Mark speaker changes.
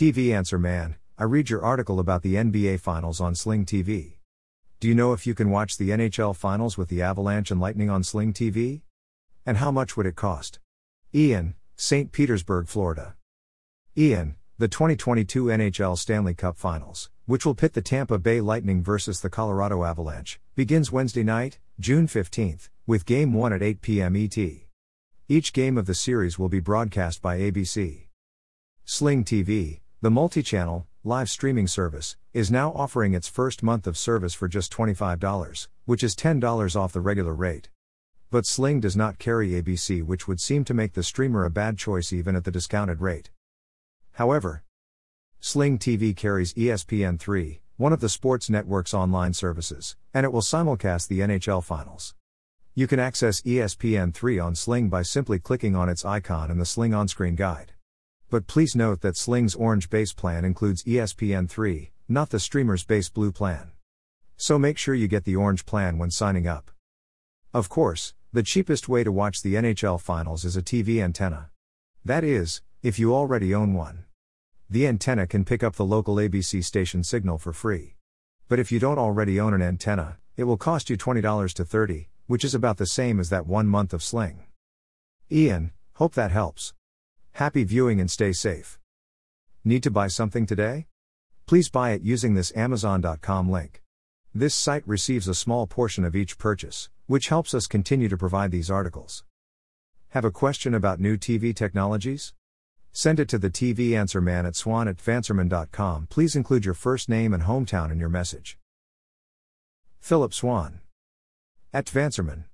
Speaker 1: TV Answer Man, I read your article about the NBA Finals on Sling TV. Do you know if you can watch the NHL Finals with the Avalanche and Lightning on Sling TV? And how much would it cost? Ian, St. Petersburg, Florida. Ian, the 2022 NHL Stanley Cup Finals, which will pit the Tampa Bay Lightning versus the Colorado Avalanche, begins Wednesday night, June 15th, with Game 1 at 8 p.m. ET. Each game of the series will be broadcast by ABC. Sling TV, the multi channel, live streaming service, is now offering its first month of service for just $25, which is $10 off the regular rate. But Sling does not carry ABC, which would seem to make the streamer a bad choice even at the discounted rate. However, Sling TV carries ESPN3, one of the sports network's online services, and it will simulcast the NHL Finals. You can access ESPN3 on Sling by simply clicking on its icon in the Sling on screen guide. But please note that Sling's orange base plan includes ESPN3, not the streamer's base blue plan. So make sure you get the orange plan when signing up. Of course, the cheapest way to watch the NHL finals is a TV antenna. That is, if you already own one. The antenna can pick up the local ABC station signal for free. But if you don't already own an antenna, it will cost you $20 to 30, which is about the same as that one month of Sling. Ian, hope that helps. Happy viewing and stay safe. Need to buy something today? Please buy it using this Amazon.com link. This site receives a small portion of each purchase, which helps us continue to provide these articles. Have a question about new TV technologies? Send it to the TV Answer Man at swann at tvanswerman.com. Please include your first name and hometown in your message. Phillip Swann. At Vanserman.